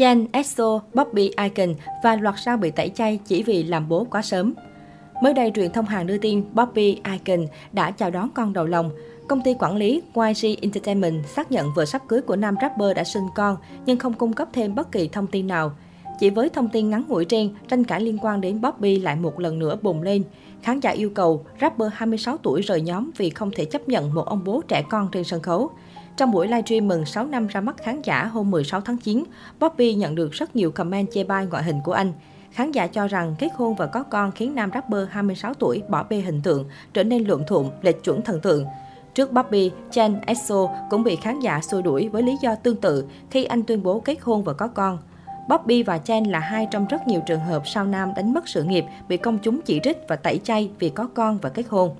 Chen, EXO, Bobby Icon và loạt sao bị tẩy chay chỉ vì làm bố quá sớm. Mới đây, truyền thông Hàn đưa tin Bobby Icon đã chào đón con đầu lòng. Công ty quản lý YG Entertainment xác nhận vừa sắp cưới của nam rapper đã sinh con, nhưng không cung cấp thêm bất kỳ thông tin nào. Chỉ với thông tin ngắn ngủi trên, tranh cãi liên quan đến Bobby lại một lần nữa bùng lên. Khán giả yêu cầu rapper 26 tuổi rời nhóm vì không thể chấp nhận một ông bố trẻ con trên sân khấu. Trong buổi livestream mừng 6 năm ra mắt khán giả hôm 16 tháng 9, Bobby nhận được rất nhiều comment chê bai ngoại hình của anh. Khán giả cho rằng kết hôn và có con khiến nam rapper 26 tuổi bỏ bê hình tượng, trở nên luộm thuộm, lệch chuẩn thần tượng. Trước Bobby, Chen Exo cũng bị khán giả xua đuổi với lý do tương tự khi anh tuyên bố kết hôn và có con. Bobby và Chen là hai trong rất nhiều trường hợp sao nam đánh mất sự nghiệp, bị công chúng chỉ trích và tẩy chay vì có con và kết hôn.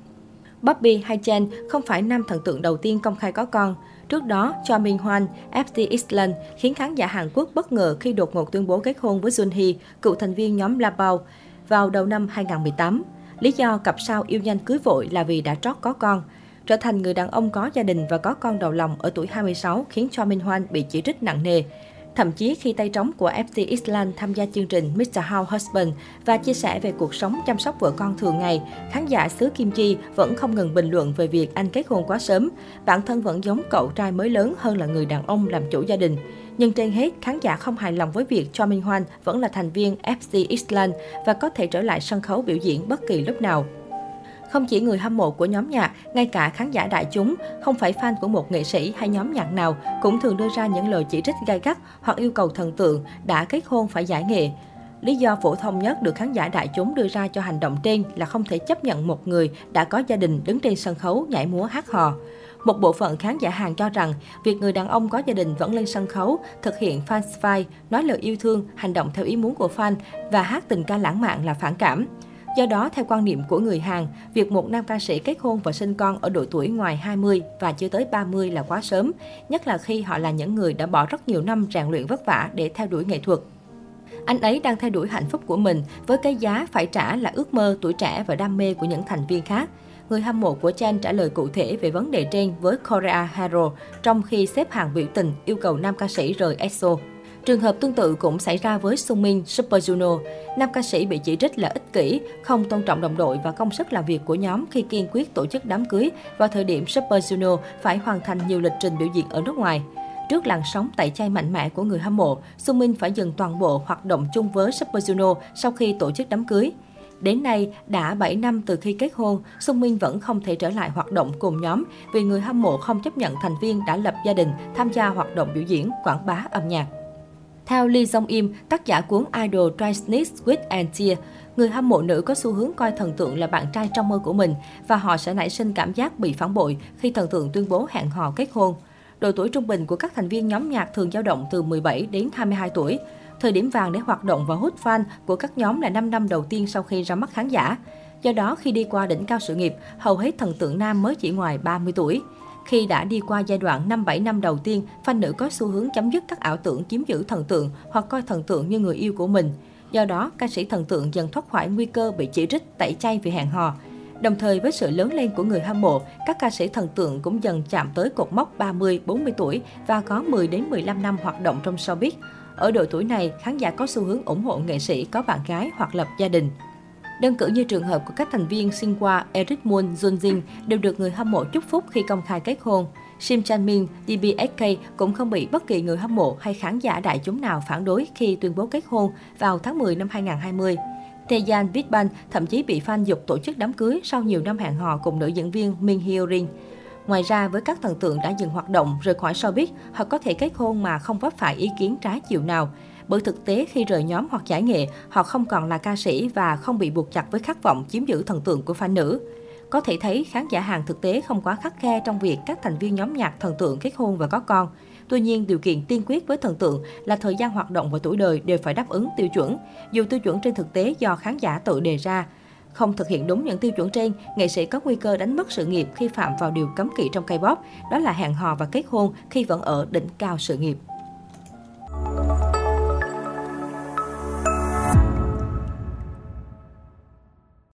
Bobby hay không phải nam thần tượng đầu tiên công khai có con. Trước đó, Cho Min Hoan, FT Island khiến khán giả Hàn Quốc bất ngờ khi đột ngột tuyên bố kết hôn với Jun Hee, cựu thành viên nhóm Labao, vào đầu năm 2018. Lý do cặp sao yêu nhanh cưới vội là vì đã trót có con. Trở thành người đàn ông có gia đình và có con đầu lòng ở tuổi 26 khiến Cho Min Hoan bị chỉ trích nặng nề. Thậm chí khi tay trống của FT Island tham gia chương trình Mr. House Husband và chia sẻ về cuộc sống chăm sóc vợ con thường ngày, khán giả xứ Kim Chi vẫn không ngừng bình luận về việc anh kết hôn quá sớm. Bản thân vẫn giống cậu trai mới lớn hơn là người đàn ông làm chủ gia đình. Nhưng trên hết, khán giả không hài lòng với việc Cho Minh Hoan vẫn là thành viên FC Island và có thể trở lại sân khấu biểu diễn bất kỳ lúc nào. Không chỉ người hâm mộ của nhóm nhạc, ngay cả khán giả đại chúng, không phải fan của một nghệ sĩ hay nhóm nhạc nào, cũng thường đưa ra những lời chỉ trích gay gắt hoặc yêu cầu thần tượng đã kết hôn phải giải nghệ. Lý do phổ thông nhất được khán giả đại chúng đưa ra cho hành động trên là không thể chấp nhận một người đã có gia đình đứng trên sân khấu nhảy múa hát hò. Một bộ phận khán giả hàng cho rằng việc người đàn ông có gia đình vẫn lên sân khấu, thực hiện fan spy, nói lời yêu thương, hành động theo ý muốn của fan và hát tình ca lãng mạn là phản cảm. Do đó, theo quan niệm của người Hàn, việc một nam ca sĩ kết hôn và sinh con ở độ tuổi ngoài 20 và chưa tới 30 là quá sớm, nhất là khi họ là những người đã bỏ rất nhiều năm rèn luyện vất vả để theo đuổi nghệ thuật. Anh ấy đang theo đuổi hạnh phúc của mình với cái giá phải trả là ước mơ, tuổi trẻ và đam mê của những thành viên khác. Người hâm mộ của Chen trả lời cụ thể về vấn đề trên với Korea Hero trong khi xếp hàng biểu tình yêu cầu nam ca sĩ rời EXO. Trường hợp tương tự cũng xảy ra với Sung Min Super Junior. Nam ca sĩ bị chỉ trích là ích kỷ, không tôn trọng đồng đội và công sức làm việc của nhóm khi kiên quyết tổ chức đám cưới vào thời điểm Super Junior phải hoàn thành nhiều lịch trình biểu diễn ở nước ngoài. Trước làn sóng tẩy chay mạnh mẽ của người hâm mộ, Sung Min phải dừng toàn bộ hoạt động chung với Super Junior sau khi tổ chức đám cưới. Đến nay, đã 7 năm từ khi kết hôn, Sung Minh vẫn không thể trở lại hoạt động cùng nhóm vì người hâm mộ không chấp nhận thành viên đã lập gia đình tham gia hoạt động biểu diễn, quảng bá âm nhạc. Theo Lee Jong Im, tác giả cuốn Idol Transnist with and Tear, người hâm mộ nữ có xu hướng coi thần tượng là bạn trai trong mơ của mình và họ sẽ nảy sinh cảm giác bị phản bội khi thần tượng tuyên bố hẹn hò kết hôn. Độ tuổi trung bình của các thành viên nhóm nhạc thường dao động từ 17 đến 22 tuổi. Thời điểm vàng để hoạt động và hút fan của các nhóm là 5 năm đầu tiên sau khi ra mắt khán giả. Do đó, khi đi qua đỉnh cao sự nghiệp, hầu hết thần tượng nam mới chỉ ngoài 30 tuổi. Khi đã đi qua giai đoạn 5-7 năm đầu tiên, fan nữ có xu hướng chấm dứt các ảo tưởng chiếm giữ thần tượng hoặc coi thần tượng như người yêu của mình. Do đó, ca sĩ thần tượng dần thoát khỏi nguy cơ bị chỉ trích, tẩy chay vì hẹn hò. Đồng thời với sự lớn lên của người hâm mộ, các ca sĩ thần tượng cũng dần chạm tới cột mốc 30, 40 tuổi và có 10 đến 15 năm hoạt động trong showbiz. Ở độ tuổi này, khán giả có xu hướng ủng hộ nghệ sĩ có bạn gái hoặc lập gia đình. Đơn cử như trường hợp của các thành viên Sinwa, Eric Moon, Jun Jin đều được người hâm mộ chúc phúc khi công khai kết hôn. Sim Chan Min, DBSK cũng không bị bất kỳ người hâm mộ hay khán giả đại chúng nào phản đối khi tuyên bố kết hôn vào tháng 10 năm 2020. Taehyung Big Bang thậm chí bị fan dục tổ chức đám cưới sau nhiều năm hẹn hò cùng nữ diễn viên Min Hyo Rin. Ngoài ra, với các thần tượng đã dừng hoạt động, rời khỏi showbiz, họ có thể kết hôn mà không vấp phải ý kiến trái chiều nào. Bởi thực tế khi rời nhóm hoặc giải nghệ, họ không còn là ca sĩ và không bị buộc chặt với khát vọng chiếm giữ thần tượng của fan nữ. Có thể thấy khán giả hàng thực tế không quá khắc khe trong việc các thành viên nhóm nhạc thần tượng kết hôn và có con. Tuy nhiên, điều kiện tiên quyết với thần tượng là thời gian hoạt động và tuổi đời đều phải đáp ứng tiêu chuẩn, dù tiêu chuẩn trên thực tế do khán giả tự đề ra. Không thực hiện đúng những tiêu chuẩn trên, nghệ sĩ có nguy cơ đánh mất sự nghiệp khi phạm vào điều cấm kỵ trong K-pop, đó là hẹn hò và kết hôn khi vẫn ở đỉnh cao sự nghiệp.